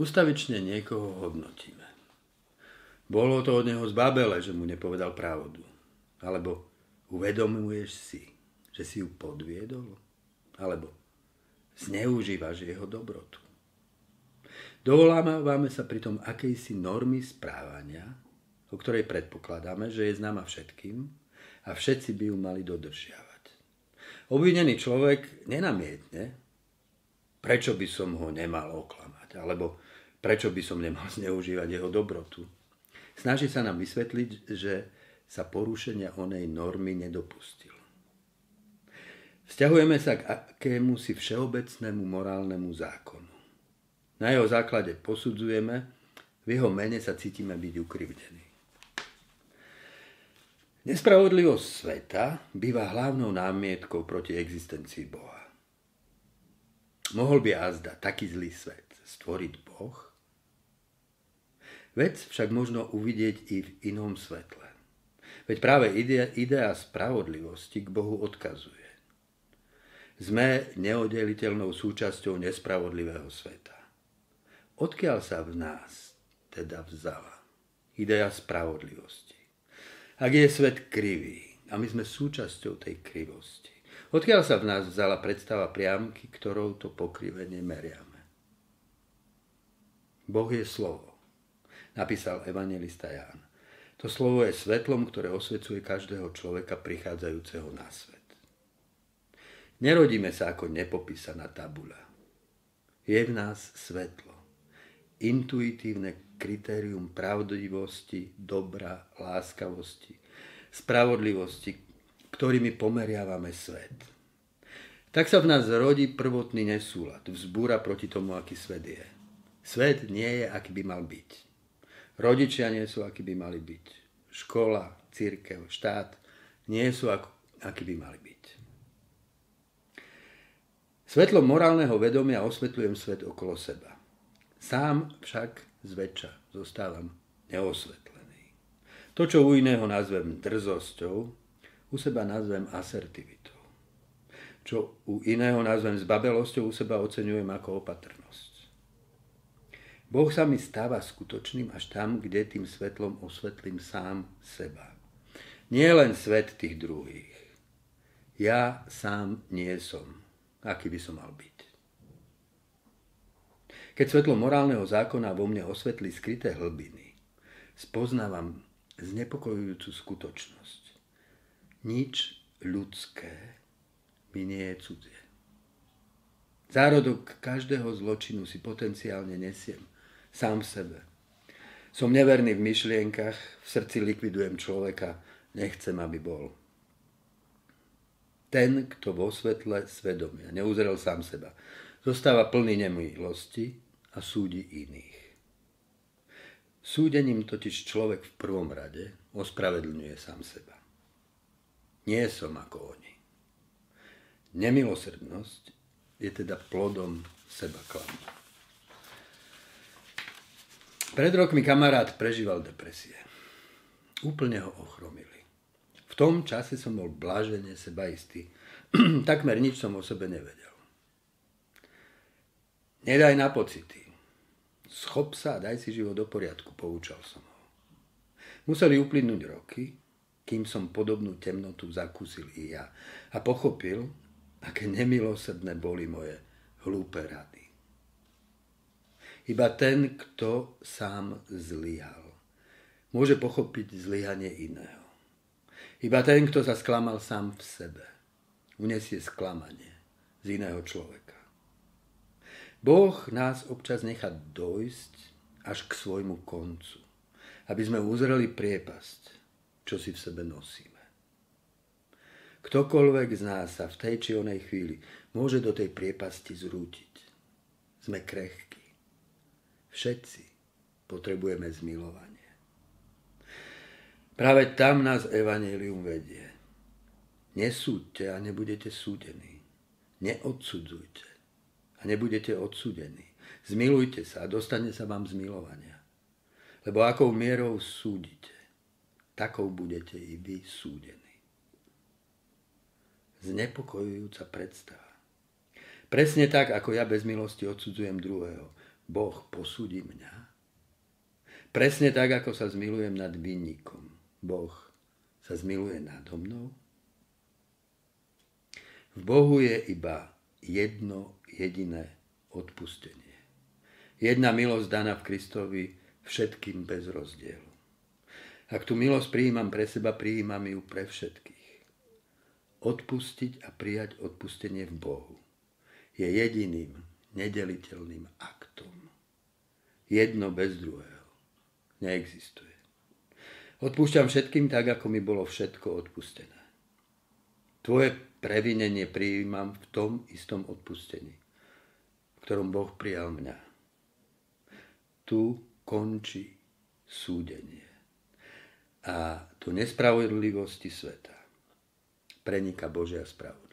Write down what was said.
Ustavične niekoho hodnotíme. Bolo to od neho zbabele, že mu nepovedal pravdu. Alebo uvedomuješ si, že si ju podviedol? Alebo zneužívaš jeho dobrotu? Dovolávame sa pritom akejsi normy správania, o ktorej predpokladáme, že je známa všetkým a všetci by ju mali dodržiavať. Obvinený človek nenamietne, prečo by som ho nemal oklamať, alebo prečo by som nemal zneužívať jeho dobrotu. Snaží sa nám vysvetliť, že sa porušenia onej normy nedopustil. Vzťahujeme sa k akému si všeobecnému morálnemu zákonu. Na jeho základe posudzujeme, v jeho mene sa cítime byť ukrivdení. Nespravodlivosť sveta býva hlavnou námietkou proti existencii Boha. Mohol by azda taký zlý svet stvoriť Boh? Vec však možno uvidieť i v inom svetle. Veď práve idea, idea spravodlivosti k Bohu odkazuje. Sme neoddeliteľnou súčasťou nespravodlivého sveta. Odkiaľ sa v nás teda vzala idea spravodlivosti? Ak je svet krivý a my sme súčasťou tej krivosti, odkiaľ sa v nás vzala predstava priamky, ktorou to pokrivenie meriame? Boh je slovo, napísal evangelista Ján. To slovo je svetlom, ktoré osvecuje každého človeka prichádzajúceho na svet. Nerodíme sa ako nepopísaná tabula. Je v nás svetlo. Intuitívne kritérium pravdivosti, dobra, láskavosti, spravodlivosti, ktorými pomeriavame svet. Tak sa v nás rodí prvotný nesúlad, vzbúra proti tomu, aký svet je. Svet nie je, aký by mal byť. Rodičia nie sú, akí by mali byť. Škola, církev, štát nie sú, akí by mali byť. Svetlom morálneho vedomia osvetľujem svet okolo seba. Sám však zväčša zostávam neosvetlený. To, čo u iného nazvem drzosťou, u seba nazvem asertivitou. Čo u iného nazvem zbabelosťou, u seba oceňujem ako opatrnosť. Boh sa mi stáva skutočným až tam, kde tým svetlom osvetlím sám seba. Nie len svet tých druhých. Ja sám nie som, aký by som mal byť. Keď svetlo morálneho zákona vo mne osvetlí skryté hlbiny, spoznávam znepokojujúcu skutočnosť. Nič ľudské mi nie je cudzie. Zárodok každého zločinu si potenciálne nesiem sám sebe. Som neverný v myšlienkach, v srdci likvidujem človeka, nechcem, aby bol. Ten, kto vo svetle svedomia neuzrel sám seba, zostáva plný nemilosti a súdi iných. Súdením totiž človek v prvom rade ospravedlňuje sám seba. Nie som ako oni. Nemilosrdnosť je teda plodom seba klamu. Pred rokmi kamarát prežíval depresie. Úplne ho ochromili. V tom čase som bol blážene sebaistý. Takmer nič som o sebe nevedel. Nedaj na pocity. Schop sa a daj si život do poriadku, poučal som ho. Museli uplynúť roky, kým som podobnú temnotu zakúsil i ja a pochopil, aké nemilosrdné boli moje hlúpe rady. Iba ten, kto sám zlyhal, môže pochopiť zlyhanie iného. Iba ten, kto sa sklamal sám v sebe, unesie sklamanie z iného človeka. Boh nás občas nechá dojsť až k svojmu koncu, aby sme uzreli priepasť, čo si v sebe nosíme. Ktokoľvek z nás sa v tej či onej chvíli môže do tej priepasti zrútiť. Sme krehkí. Všetci potrebujeme zmilovanie. Práve tam nás Evangelium vedie. Nesúďte a nebudete súdení. Neodsudzujte a nebudete odsudení. Zmilujte sa a dostane sa vám zmilovania. Lebo akou mierou súdite, takou budete i vy súdení. Znepokojujúca predstava. Presne tak, ako ja bez milosti odsudzujem druhého, Boh posúdi mňa? Presne tak, ako sa zmilujem nad vinníkom. Boh sa zmiluje nado mnou? V Bohu je iba jedno jediné odpustenie. Jedna milosť daná v Kristovi všetkým bez rozdielu. Ak tú milosť prijímam pre seba, prijímam ju pre všetkých. Odpustiť a prijať odpustenie v Bohu je jediným nedeliteľným aktom. Jedno bez druhého. Neexistuje. Odpúšťam všetkým tak, ako mi bolo všetko odpustené. Tvoje previnenie prijímam v tom istom odpustení, v ktorom Boh prijal mňa. Tu končí súdenie. A tu nespravodlivosti sveta preniká Božia spravodlivosť.